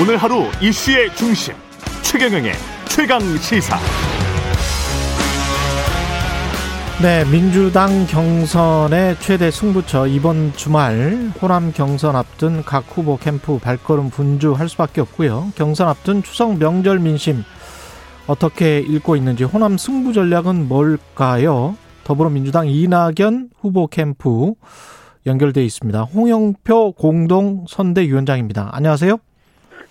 오늘 하루 이슈의 중심 최경영의 최강 시사. 네, 민주당 경선의 최대 승부처 이번 주말 호남 경선 앞둔 각 후보 캠프 발걸음 분주할 수밖에 없고요. 경선 앞둔 추석 명절 민심 어떻게 읽고 있는지 호남 승부 전략은 뭘까요? 더불어민주당 이낙연 후보 캠프 연결돼 있습니다. 홍영표 공동 선대위원장입니다. 안녕하세요.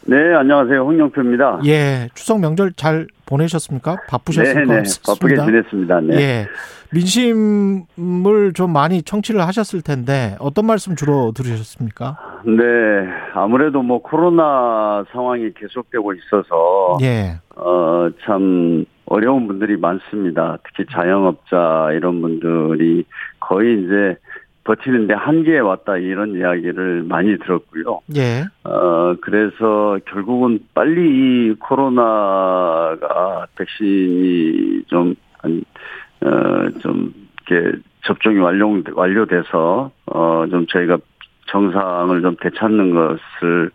네, 안녕하세요. 홍영표입니다. 예, 추석 명절 잘 보내셨습니까? 바쁘셨을 네, 것 네, 같습니다. 바쁘게 지냈습니다. 네. 예. 민심을 좀 많이 청취를 하셨을 텐데 어떤 말씀 주로 들으셨습니까? 네, 아무래도 뭐 코로나 상황이 계속되고 있어서 예. 어, 참 어려운 분들이 많습니다. 특히 자영업자 이런 분들이 거의 이제 버티는데 한계에 왔다 이런 이야기를 많이 들었고요. 예. 어, 그래서 결국은 빨리 이 코로나가 백신이 좀, 한, 어, 좀, 이렇게 접종이 완료, 완료돼서, 어, 좀 저희가 정상을 좀 되찾는 것을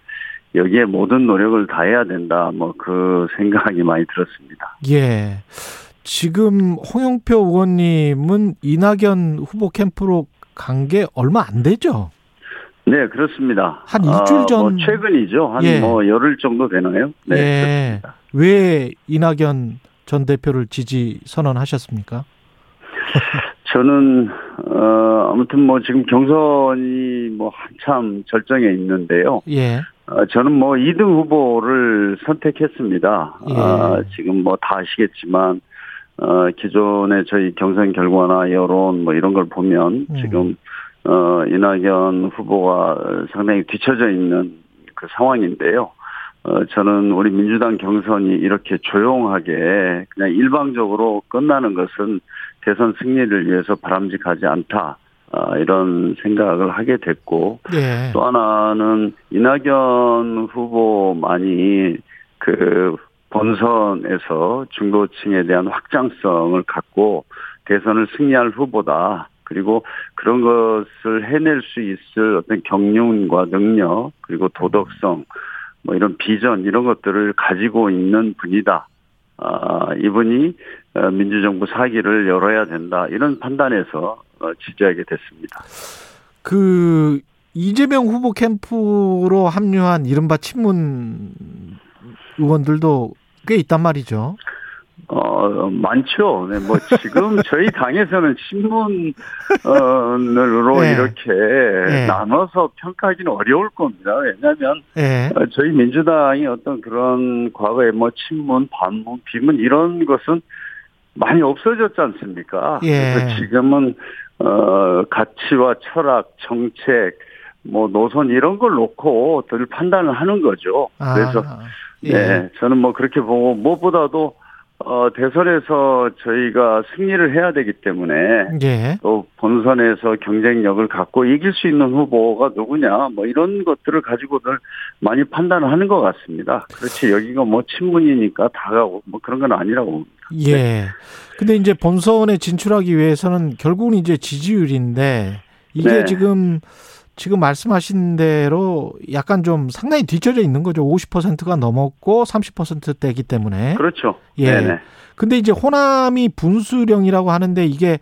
여기에 모든 노력을 다해야 된다. 뭐 그 생각이 많이 들었습니다. 예. 지금 홍영표 의원님은 이낙연 후보 캠프로 간 게 얼마 안 되죠? 네, 그렇습니다. 한 일주일 전- 아, 뭐 최근이죠. 한 예. 뭐 열흘 정도 되나요? 네. 예. 그렇습니다. 왜 이낙연 전 대표를 지지 선언하셨습니까? 저는 어 아무튼 뭐 지금 경선이 뭐 한참 절정에 있는데요. 예. 어, 저는 뭐 2등 후보를 선택했습니다. 예. 아, 지금 뭐 다 아시겠지만 어 기존의 저희 경선 결과나 여론 뭐 이런 걸 보면 음. 지금 어 이낙연 후보가 상당히 뒤처져 있는 그 상황인데요. 어, 저는 우리 민주당 경선이 이렇게 조용하게 그냥 일방적으로 끝나는 것은 대선 승리를 위해서 바람직하지 않다. 아, 이런 생각을 하게 됐고, 예. 또 하나는 이낙연 후보만이 그 본선에서 중도층에 대한 확장성을 갖고 대선을 승리할 후보다. 그리고 그런 것을 해낼 수 있을 어떤 경륜과 능력, 그리고 도덕성, 뭐 이런 비전, 이런 것들을 가지고 있는 분이다. 아, 이분이 어, 민주정부 사기를 열어야 된다. 이런 판단에서 어, 지지하게 됐습니다. 그 이재명 후보 캠프로 합류한 이른바 친문 의원들도 꽤 있단 말이죠. 어, 많죠. 네, 뭐, 지금 저희 당에서는 신문으로 네. 이렇게 네. 나눠서 평가하기는 어려울 겁니다. 왜냐하면, 예. 어, 저희 민주당이 어떤 그런 과거에 뭐, 친문, 반문, 비문, 이런 것은 많이 없어졌지 않습니까? 예. 그래서 지금은, 어, 가치와 철학, 정책, 뭐, 노선 이런 걸 놓고 늘 판단을 하는 거죠. 그래서, 아, 예. 네, 저는 뭐 그렇게 보고 무엇보다도 어 대선에서 저희가 승리를 해야 되기 때문에 예. 또 본선에서 경쟁력을 갖고 이길 수 있는 후보가 누구냐 뭐 이런 것들을 가지고들 많이 판단을 하는 것 같습니다. 그렇지 여기가 뭐 친문이니까 다 가고 뭐 그런 건 아니라고 봅니다. 예. 근데 이제 본선에 진출하기 위해서는 결국은 이제 지지율인데 이게 네. 지금 지금 말씀하신 대로 약간 좀 상당히 뒤쳐져 있는 거죠. 50%가 넘었고 30%대이기 때문에. 그렇죠. 예. 네네. 근데 이제 호남이 분수령이라고 하는데 이게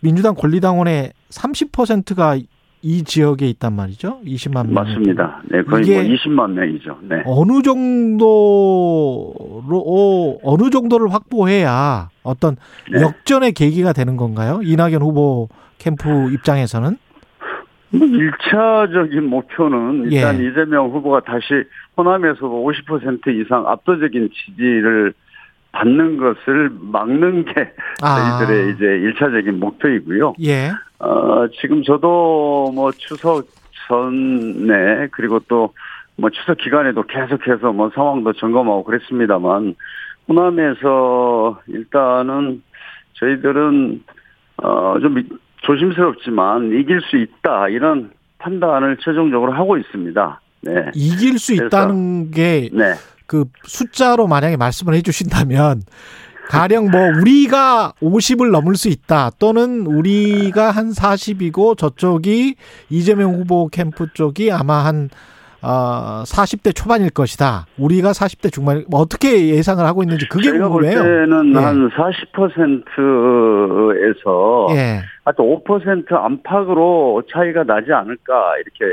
민주당 권리당원의 30%가 이 지역에 있단 말이죠. 20만 명. 맞습니다. 네, 거의 이게 뭐 20만 명이죠. 네. 어느 정도로 어, 어느 정도를 확보해야 어떤 네. 역전의 계기가 되는 건가요? 이낙연 후보 캠프 입장에서는 뭐 1차적인 목표는 예. 일단 이재명 후보가 다시 호남에서 50% 이상 압도적인 지지를 받는 것을 막는 게 아. 저희들의 이제 1차적인 목표이고요. 예, 어, 지금 저도 뭐 추석 전에 그리고 또 뭐 추석 기간에도 계속해서 뭐 상황도 점검하고 그랬습니다만 호남에서 일단은 저희들은 어좀 조심스럽지만 이길 수 있다 이런 판단을 최종적으로 하고 있습니다. 네. 이길 수 있다는 게 네. 그 숫자로 만약에 말씀을 해주신다면 가령 뭐 우리가 50을 넘을 수 있다 또는 우리가 한 40이고 저쪽이 이재명 후보 캠프 쪽이 아마 한 어, 40대 초반일 것이다. 우리가 40대 중반 뭐 어떻게 예상을 하고 있는지 그게 제가 궁금해요. 볼 때는 예. 한 40%에서 예. 하여튼 5% 안팎으로 차이가 나지 않을까 이렇게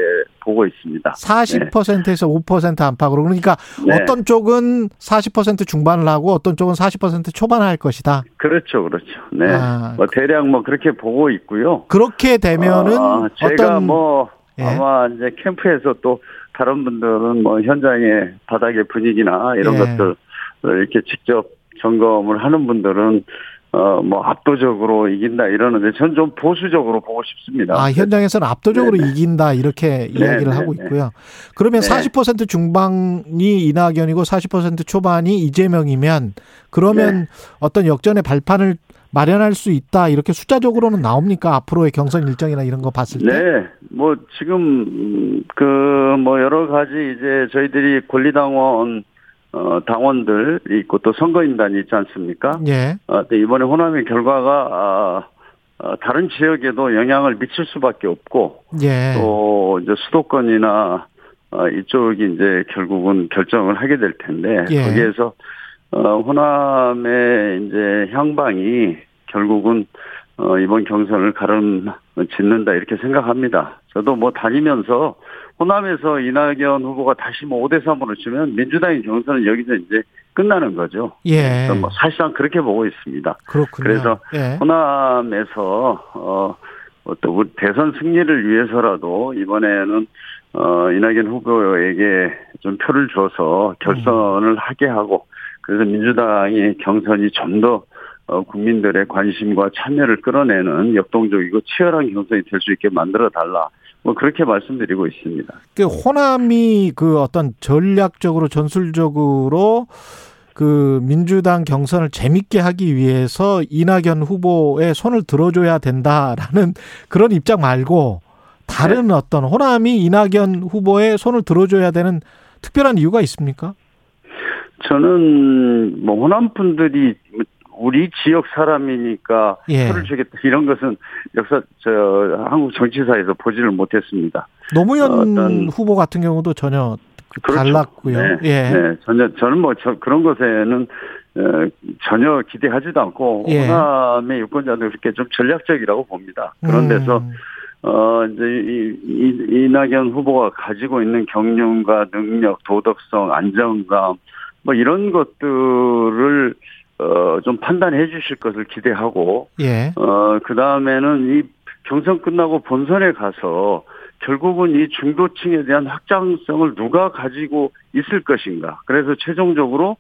보고 있습니다. 40%에서 5% 안팎으로 그러니까 네. 어떤 쪽은 40% 중반을 하고 어떤 쪽은 40% 초반을 할 것이다. 그렇죠, 그렇죠. 네. 아, 뭐 대략 뭐 그렇게 보고 있고요. 그렇게 되면은 아, 제가 어떤 뭐 예. 아마 이제 캠프에서 또 다른 분들은 뭐 현장의 바닥의 분위기나 이런 예. 것들 이렇게 직접 점검을 하는 분들은 어뭐 압도적으로 이긴다 이러는데 전 좀 보수적으로 보고 싶습니다. 아, 현장에서는 압도적으로 네네. 이긴다 이렇게 이야기를 네네. 하고 있고요. 그러면 네. 40% 중반이 이낙연이고 40% 초반이 이재명이면 그러면 네. 어떤 역전의 발판을 마련할 수 있다 이렇게 숫자적으로는 나옵니까? 앞으로의 경선 일정이나 이런 거 봤을 때? 네, 뭐 지금 그 뭐 여러 가지 이제 저희들이 권리당원 어 당원들 있고 또 선거인단이 있지 않습니까? 예. 어, 이번에 호남의 결과가 아, 어, 다른 지역에도 영향을 미칠 수밖에 없고 예. 또 이제 수도권이나 어, 이쪽이 이제 결국은 결정을 하게 될 텐데 예. 거기에서 어, 호남의 이제 향방이 결국은 어, 이번 경선을 가름 짓는다 이렇게 생각합니다. 저도 뭐 다니면서 호남에서 이낙연 후보가 다시 뭐 5대 3으로 치면 민주당의 경선은 여기서 이제 끝나는 거죠. 예. 뭐 사실상 그렇게 보고 있습니다. 그렇군요. 그래서 예. 호남에서 어, 또 대선 승리를 위해서라도 이번에는 어, 이낙연 후보에게 좀 표를 줘서 결선을 하게 하고 그래서 민주당의 경선이 좀더 어, 국민들의 관심과 참여를 끌어내는 역동적이고 치열한 경선이 될 수 있게 만들어 달라. 뭐 그렇게 말씀드리고 있습니다. 그 호남이 그 어떤 전략적으로 전술적으로 그 민주당 경선을 재밌게 하기 위해서 이낙연 후보의 손을 들어줘야 된다라는 그런 입장 말고 다른 어떤 호남이 이낙연 후보의 손을 들어줘야 되는 특별한 이유가 있습니까? 저는 뭐 호남 분들이 우리 지역 사람이니까 예. 표를 주겠다 이런 것은 역사 저 한국 정치사에서 보지를 못했습니다. 노무현 어떤- 후보 같은 경우도 전혀 그 그렇죠. 달랐고요. 네, 예. 네, 전혀 저는 뭐 저, 그런 것에는 어, 전혀 기대하지도 않고 예. 호남의 유권자들 그렇게 좀 전략적이라고 봅니다. 그런 데서 음, 어 이제 이, 이, 이낙연 후보가 가지고 있는 경륜과 능력, 도덕성, 안정감 뭐 이런 것들을 어 좀 판단해 주실 것을 기대하고 예. 어, 그 다음에는 이 경선 끝나고 본선에 가서 결국은 이 중도층에 대한 확장성을 누가 가지고 있을 것인가. 그래서 최종적으로,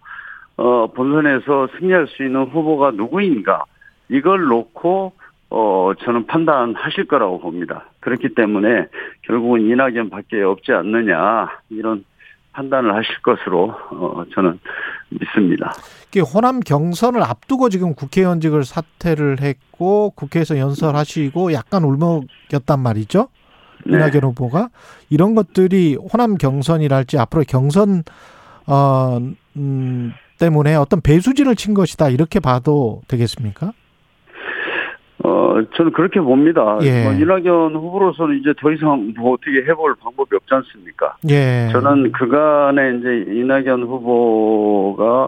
어, 본선에서 승리할 수 있는 후보가 누구인가. 이걸 놓고, 어, 저는 판단하실 거라고 봅니다. 그렇기 때문에 결국은 이낙연 밖에 없지 않느냐. 이런 판단을 하실 것으로, 어, 저는 믿습니다. 호남 경선을 앞두고 지금 국회의원직을 사퇴를 했고 국회에서 연설하시고 약간 울먹였단 말이죠. 네. 이낙연 후보가 이런 것들이 호남 경선이랄지 앞으로 경선 어 음, 때문에 어떤 배수진을 친 것이다 이렇게 봐도 되겠습니까? 어, 저는 그렇게 봅니다. 예. 뭐 이낙연 후보로서는 이제 더 이상 뭐 어떻게 해볼 방법이 없지 않습니까? 예. 저는 그간에 이제 이낙연 후보가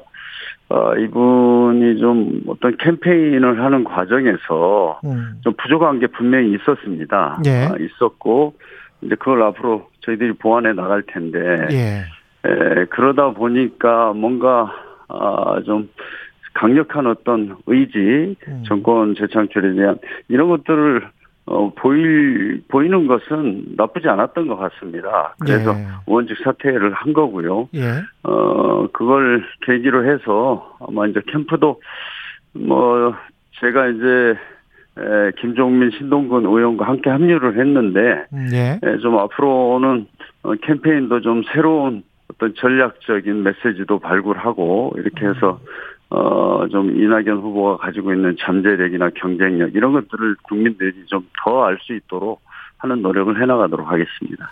어, 이분이 좀 어떤 캠페인을 하는 과정에서 음, 좀 부족한 게 분명히 있었습니다. 예. 아, 있었고 이제 그걸 앞으로 저희들이 보완해 나갈 텐데 예. 에, 그러다 보니까 뭔가 아, 좀 강력한 어떤 의지, 음. 정권 재창출에 대한 이런 것들을 어, 보일 보이는 것은 나쁘지 않았던 것 같습니다. 그래서 예. 의원직 사퇴를 한 거고요. 예. 어, 그걸 계기로 해서 아마 이제 캠프도 뭐 제가 이제 에, 김종민 신동근 의원과 함께 합류를 했는데 음, 예. 예, 좀 앞으로는 어, 캠페인도 좀 새로운 어떤 전략적인 메시지도 발굴하고 이렇게 해서 어, 좀 이낙연 후보가 가지고 있는 잠재력이나 경쟁력 이런 것들을 국민들이 좀 더 알 수 있도록 하는 노력을 해나가도록 하겠습니다.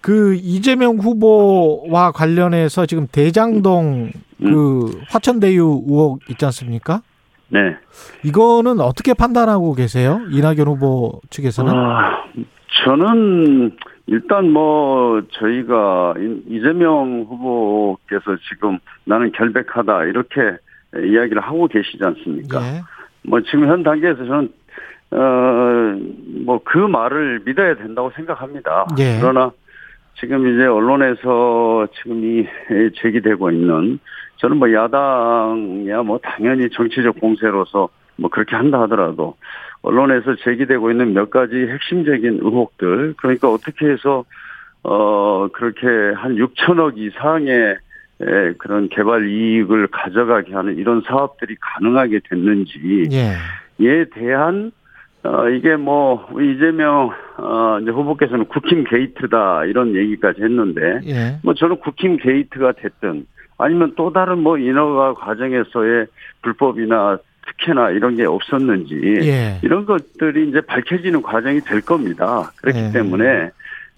그 이재명 후보와 관련해서 지금 대장동 음. 그 화천대유 의혹 있지 않습니까? 네. 이거는 어떻게 판단하고 계세요? 이낙연 후보 측에서는? 아, 저는 일단 뭐 저희가 이재명 후보께서 지금 나는 결백하다 이렇게 이야기를 하고 계시지 않습니까? 예. 뭐 지금 현 단계에서 저는 어뭐 그 말을 믿어야 된다고 생각합니다. 예. 그러나 지금 이제 언론에서 지금 이 제기되고 있는 저는 뭐 야당이야 뭐 당연히 정치적 공세로서 뭐 그렇게 한다 하더라도 언론에서 제기되고 있는 몇 가지 핵심적인 의혹들 그러니까 어떻게 해서 어 그렇게 한 6천억 이상의 그런 개발 이익을 가져가게 하는 이런 사업들이 가능하게 됐는지에 예. 대한 어 이게 뭐 이재명 어 이제 후보께서는 국힘 게이트다 이런 얘기까지 했는데 예. 뭐 저는 국힘 게이트가 됐든 아니면 또 다른 뭐 인허가 과정에서의 불법이나 특혜나 이런 게 없었는지 예. 이런 것들이 이제 밝혀지는 과정이 될 겁니다. 그렇기 예. 때문에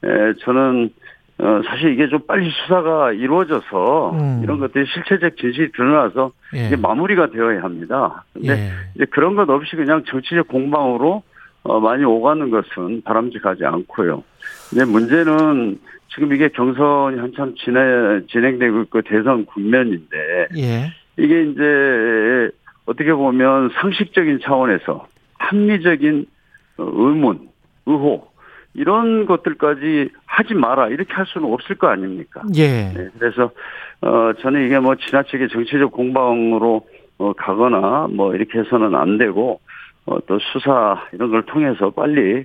에, 저는 어, 사실 이게 좀 빨리 수사가 이루어져서 음. 이런 것들이 실체적 진실이 드러나서 예. 이제 마무리가 되어야 합니다. 근데 예. 이제 그런 것 없이 그냥 정치적 공방으로 어, 많이 오가는 것은 바람직하지 않고요. 근데 문제는 지금 이게 경선이 한참 진행, 진행되고 있고 대선 국면인데 예. 이게 이제 어떻게 보면 상식적인 차원에서 합리적인 어, 의문, 의혹 이런 것들까지 하지 마라 이렇게 할 수는 없을 거 아닙니까? 예. 네, 그래서 어 저는 이게 뭐 지나치게 정치적 공방으로 어 가거나 뭐 이렇게 해서는 안 되고 어 또 수사 이런 걸 통해서 빨리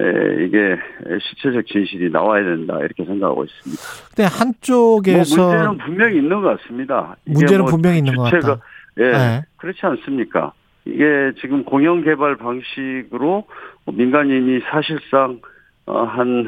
에, 이게 실체적 진실이 나와야 된다 이렇게 생각하고 있습니다. 근데 한쪽에서 뭐 문제는 분명히 있는 것 같습니다. 문제는 뭐 분명히 있는 것 같다. 예, 네. 그렇지 않습니까? 이게 지금 공영 개발 방식으로 민간인이 사실상 어, 한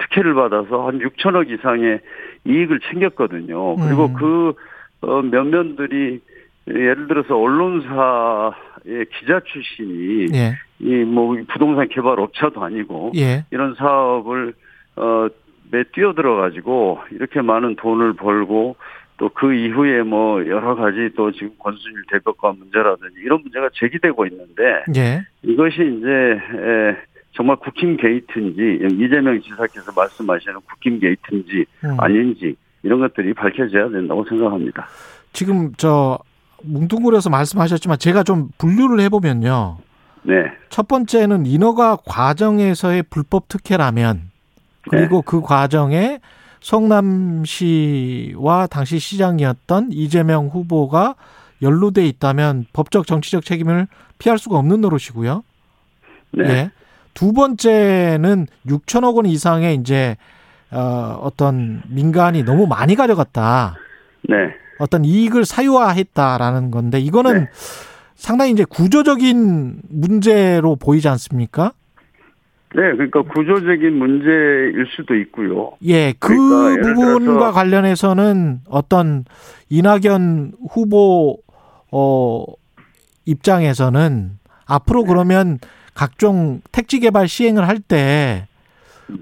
특혜를 받아서 한 6천억 이상의 이익을 챙겼거든요. 그리고 음. 그 어, 면면들이 예를 들어서 언론사의 기자 출신이 예. 이뭐 부동산 개발 업체도 아니고 예. 이런 사업을 어매 뛰어들어 가지고 이렇게 많은 돈을 벌고 또 그 이후에 뭐 여러 가지 또 지금 권순일 대법관 문제라든지 이런 문제가 제기되고 있는데 예. 이것이 이제 에 정말 국힘 게이트인지 이재명 지사께서 말씀하시는 국힘 게이트인지 음. 아닌지 이런 것들이 밝혀져야 된다고 생각합니다. 지금 저 뭉뚱그려서 말씀하셨지만 제가 좀 분류를 해보면요. 네. 첫 번째는 인허가 과정에서의 불법 특혜라면 그리고 네. 그 과정에 성남시와 당시 시장이었던 이재명 후보가 연루돼 있다면 법적 정치적 책임을 피할 수가 없는 노릇이고요. 네. 예. 두 번째는 6천억 원 이상의 이제 어 어떤 민간이 너무 많이 가져갔다. 네. 어떤 이익을 사유화했다라는 건데 이거는 네. 상당히 이제 구조적인 문제로 보이지 않습니까? 네, 그러니까 구조적인 문제일 수도 있고요. 예, 그 그러니까 부분과 관련해서는 어떤 이낙연 후보 어 입장에서는 앞으로 네. 그러면 각종 택지 개발 시행을 할 때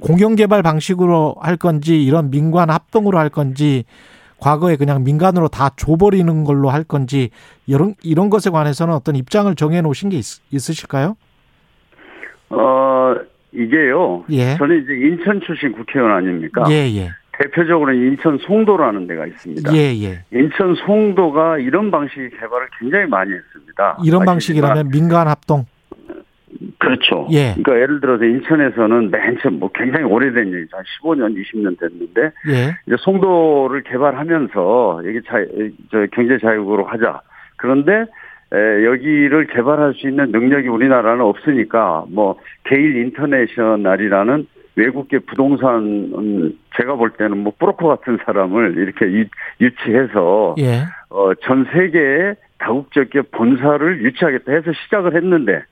공영 개발 방식으로 할 건지 이런 민관 합동으로 할 건지 과거에 그냥 민간으로 다 줘버리는 걸로 할 건지 이런 이런 것에 관해서는 어떤 입장을 정해 놓으신 게 있, 있으실까요? 어 이게요. 예. 저는 이제 인천 출신 국회의원 아닙니까? 예 예. 대표적으로 인천 송도라는 데가 있습니다. 예, 예. 인천 송도가 이런 방식의 개발을 굉장히 많이 했습니다. 이런 방식이라면 민간 합동? 그렇죠. 예. 그러니까 예를 들어서 인천에서는 맨 처음 뭐 굉장히 오래된 얘기죠. 한 15년, 20년 됐는데 예. 이제 송도를 개발하면서 여기 자, 저 경제 자유국으로 하자. 그런데 에, 여기를 개발할 수 있는 능력이 우리나라는 없으니까 뭐 게일 인터내셔널이라는 외국계 부동산 음, 제가 볼 때는 뭐 브로커 같은 사람을 이렇게 유, 유치해서 예. 어, 전 세계에 다국적계 본사를 유치하겠다 해서 시작을 했는데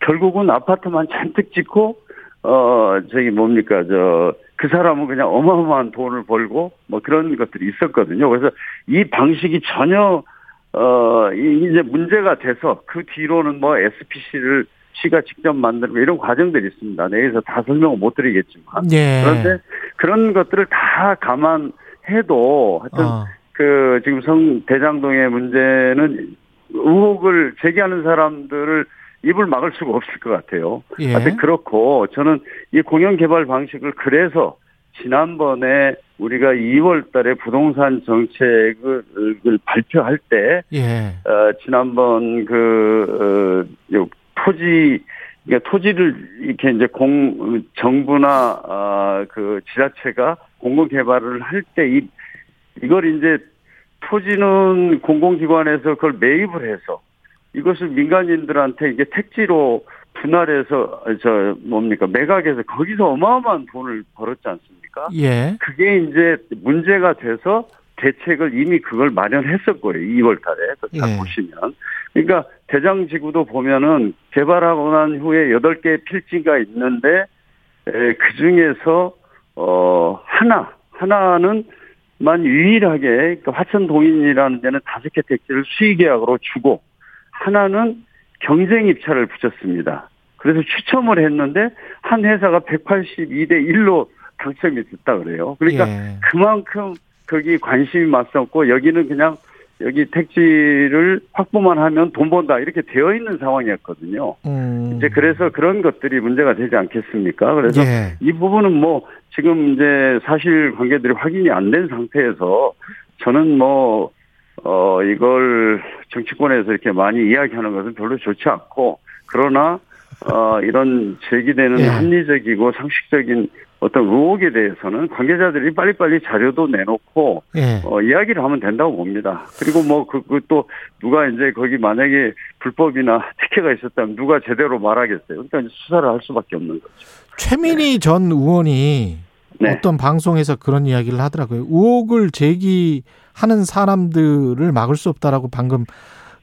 결국은 아파트만 잔뜩 짓고 어 저기 뭡니까 저 그 사람은 그냥 어마어마한 돈을 벌고 뭐 그런 것들이 있었거든요. 그래서 이 방식이 전혀 어 이제 문제가 돼서 그 뒤로는 뭐 SPC를 시가 직접 만들고 이런 과정들이 있습니다. 내에서 다 설명을 못 드리겠지만 예. 그런데 그런 것들을 다 감안해도 하여튼 어. 그 지금 성 대장동의 문제는 의혹을 제기하는 사람들을 입을 막을 수가 없을 것 같아요. 예. 하여튼 그렇고 저는 이 공영 개발 방식을 그래서 지난번에 우리가 2월 달에 부동산 정책을 발표할 때, 예. 어, 지난번 그, 어, 요 토지, 그러니까 토지를 이렇게 이제 공, 정부나, 아, 그 지자체가 공공개발을 할 때 이, 이걸 이제 토지는 공공기관에서 그걸 매입을 해서 이것을 민간인들한테 이게 택지로 분할해서 저 뭡니까 매각해서 거기서 어마어마한 돈을 벌었지 않습니까? 예. 그게 이제 문제가 돼서 대책을 이미 그걸 마련했을 거예요. 2월 달에. 다 예. 보시면. 그러니까 대장지구도 보면은 개발하고 난 후에 8개 필지가 있는데 그 중에서 어 하나 하나는 만 유일하게 그 화천 동인이라는 데는 다섯 개 택지를 수의계약으로 주고 하나는 경쟁 입찰을 붙였습니다. 그래서 추첨을 했는데 한 회사가 182대 1로 당첨이 됐다 그래요. 그러니까 예. 그만큼 거기 관심이 맞섰고 여기는 그냥 여기 택지를 확보만 하면 돈 번다 이렇게 되어 있는 상황이었거든요. 음. 이제 그래서 그런 것들이 문제가 되지 않겠습니까? 그래서 예. 이 부분은 뭐 지금 이제 사실 관계들이 확인이 안 된 상태에서 저는 뭐, 어, 이걸 정치권에서 이렇게 많이 이야기하는 것은 별로 좋지 않고 그러나 어, 이런 제기되는 예. 합리적이고 상식적인 어떤 의혹에 대해서는 관계자들이 빨리빨리 자료도 내놓고 예. 어, 이야기를 하면 된다고 봅니다. 그리고 뭐, 그, 그, 또, 누가 이제 거기 만약에 불법이나 특혜가 있었다면 누가 제대로 말하겠어요. 그러니까 수사를 할 수밖에 없는 거죠. 최민희 전 의원이 네. 어떤 방송에서 그런 이야기를 하더라고요. 의혹을 제기하는 사람들을 막을 수 없다라고 방금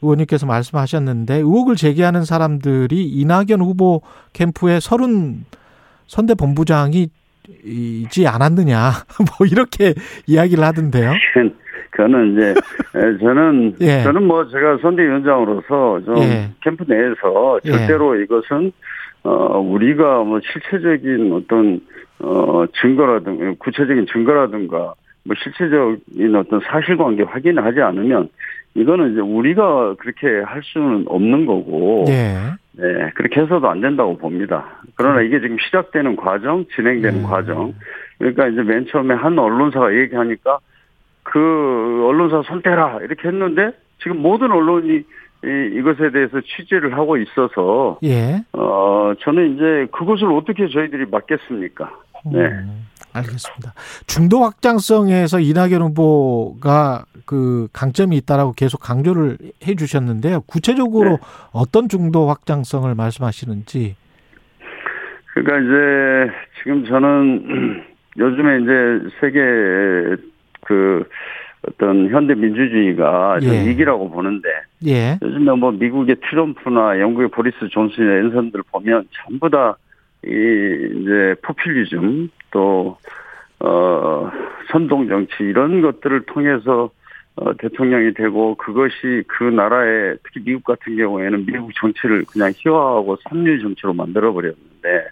의원님께서 말씀하셨는데 의혹을 제기하는 사람들이 이낙연 후보 캠프의 서른 선대 본부장이 이지 않았느냐 뭐 이렇게 이야기를 하던데요. 그거는 이제 에, 저는 예. 저는 뭐 제가 선대위원장으로서 좀 예. 캠프 내에서 예. 절대로 이것은 어 우리가 뭐 실체적인 어떤 어 증거라든가 구체적인 증거라든가 뭐 실체적인 어떤 사실관계 확인을 하지 않으면 이거는 이제 우리가 그렇게 할 수는 없는 거고 예. 네, 그렇게 해서도 안 된다고 봅니다. 그러나 이게 지금 시작되는 과정, 진행되는 음. 과정. 그러니까 이제 맨 처음에 한 언론사가 얘기하니까 그 언론사 손 떼라 이렇게 했는데 지금 모든 언론이 이, 이것에 대해서 취재를 하고 있어서 예. 어 저는 이제 그것을 어떻게 저희들이 막겠습니까? 네. 음, 알겠습니다. 중도 확장성에서 이낙연 후보가 그 강점이 있다라고 계속 강조를 해 주셨는데요. 구체적으로 네. 어떤 중도 확장성을 말씀하시는지. 그러니까 이제 지금 저는 요즘에 이제 세계 그 어떤 현대 민주주의가 좀 예. 위기라고 보는데 예. 요즘에 뭐 미국의 트럼프나 영국의 보리스 존슨의 연선들 보면 전부 다 이 이제 포퓰리즘 또 어, 선동 정치 이런 것들을 통해서 어, 대통령이 되고 그것이 그 나라의 특히 미국 같은 경우에는 미국 정치를 그냥 희화하고 삼류 정치로 만들어 버렸는데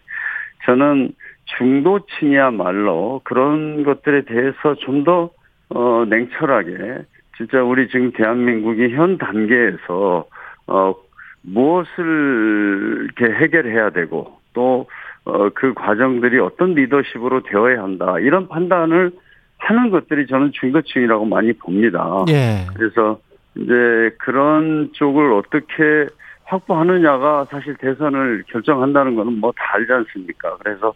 저는 중도층이야말로 그런 것들에 대해서 좀 더 어, 냉철하게 진짜 우리 지금 대한민국이 현 단계에서 어, 무엇을 이렇게 해결해야 되고 또 어, 그 과정들이 어떤 리더십으로 되어야 한다 이런 판단을 하는 것들이 저는 중도층이라고 많이 봅니다. 예. 그래서 이제 그런 쪽을 어떻게 확보하느냐가 사실 대선을 결정한다는 거는 뭐 다 알지 않습니까? 그래서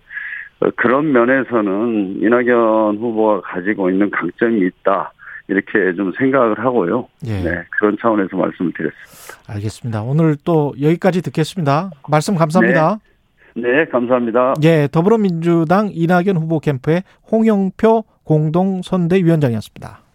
어, 그런 면에서는 이낙연 후보가 가지고 있는 강점이 있다. 이렇게 좀 생각을 하고요. 예. 네, 그런 차원에서 말씀을 드렸습니다. 알겠습니다. 오늘 또 여기까지 듣겠습니다. 말씀 감사합니다. 네, 감사합니다. 예, 더불어민주당 이낙연 후보 캠프의 홍영표 공동선대위원장이었습니다.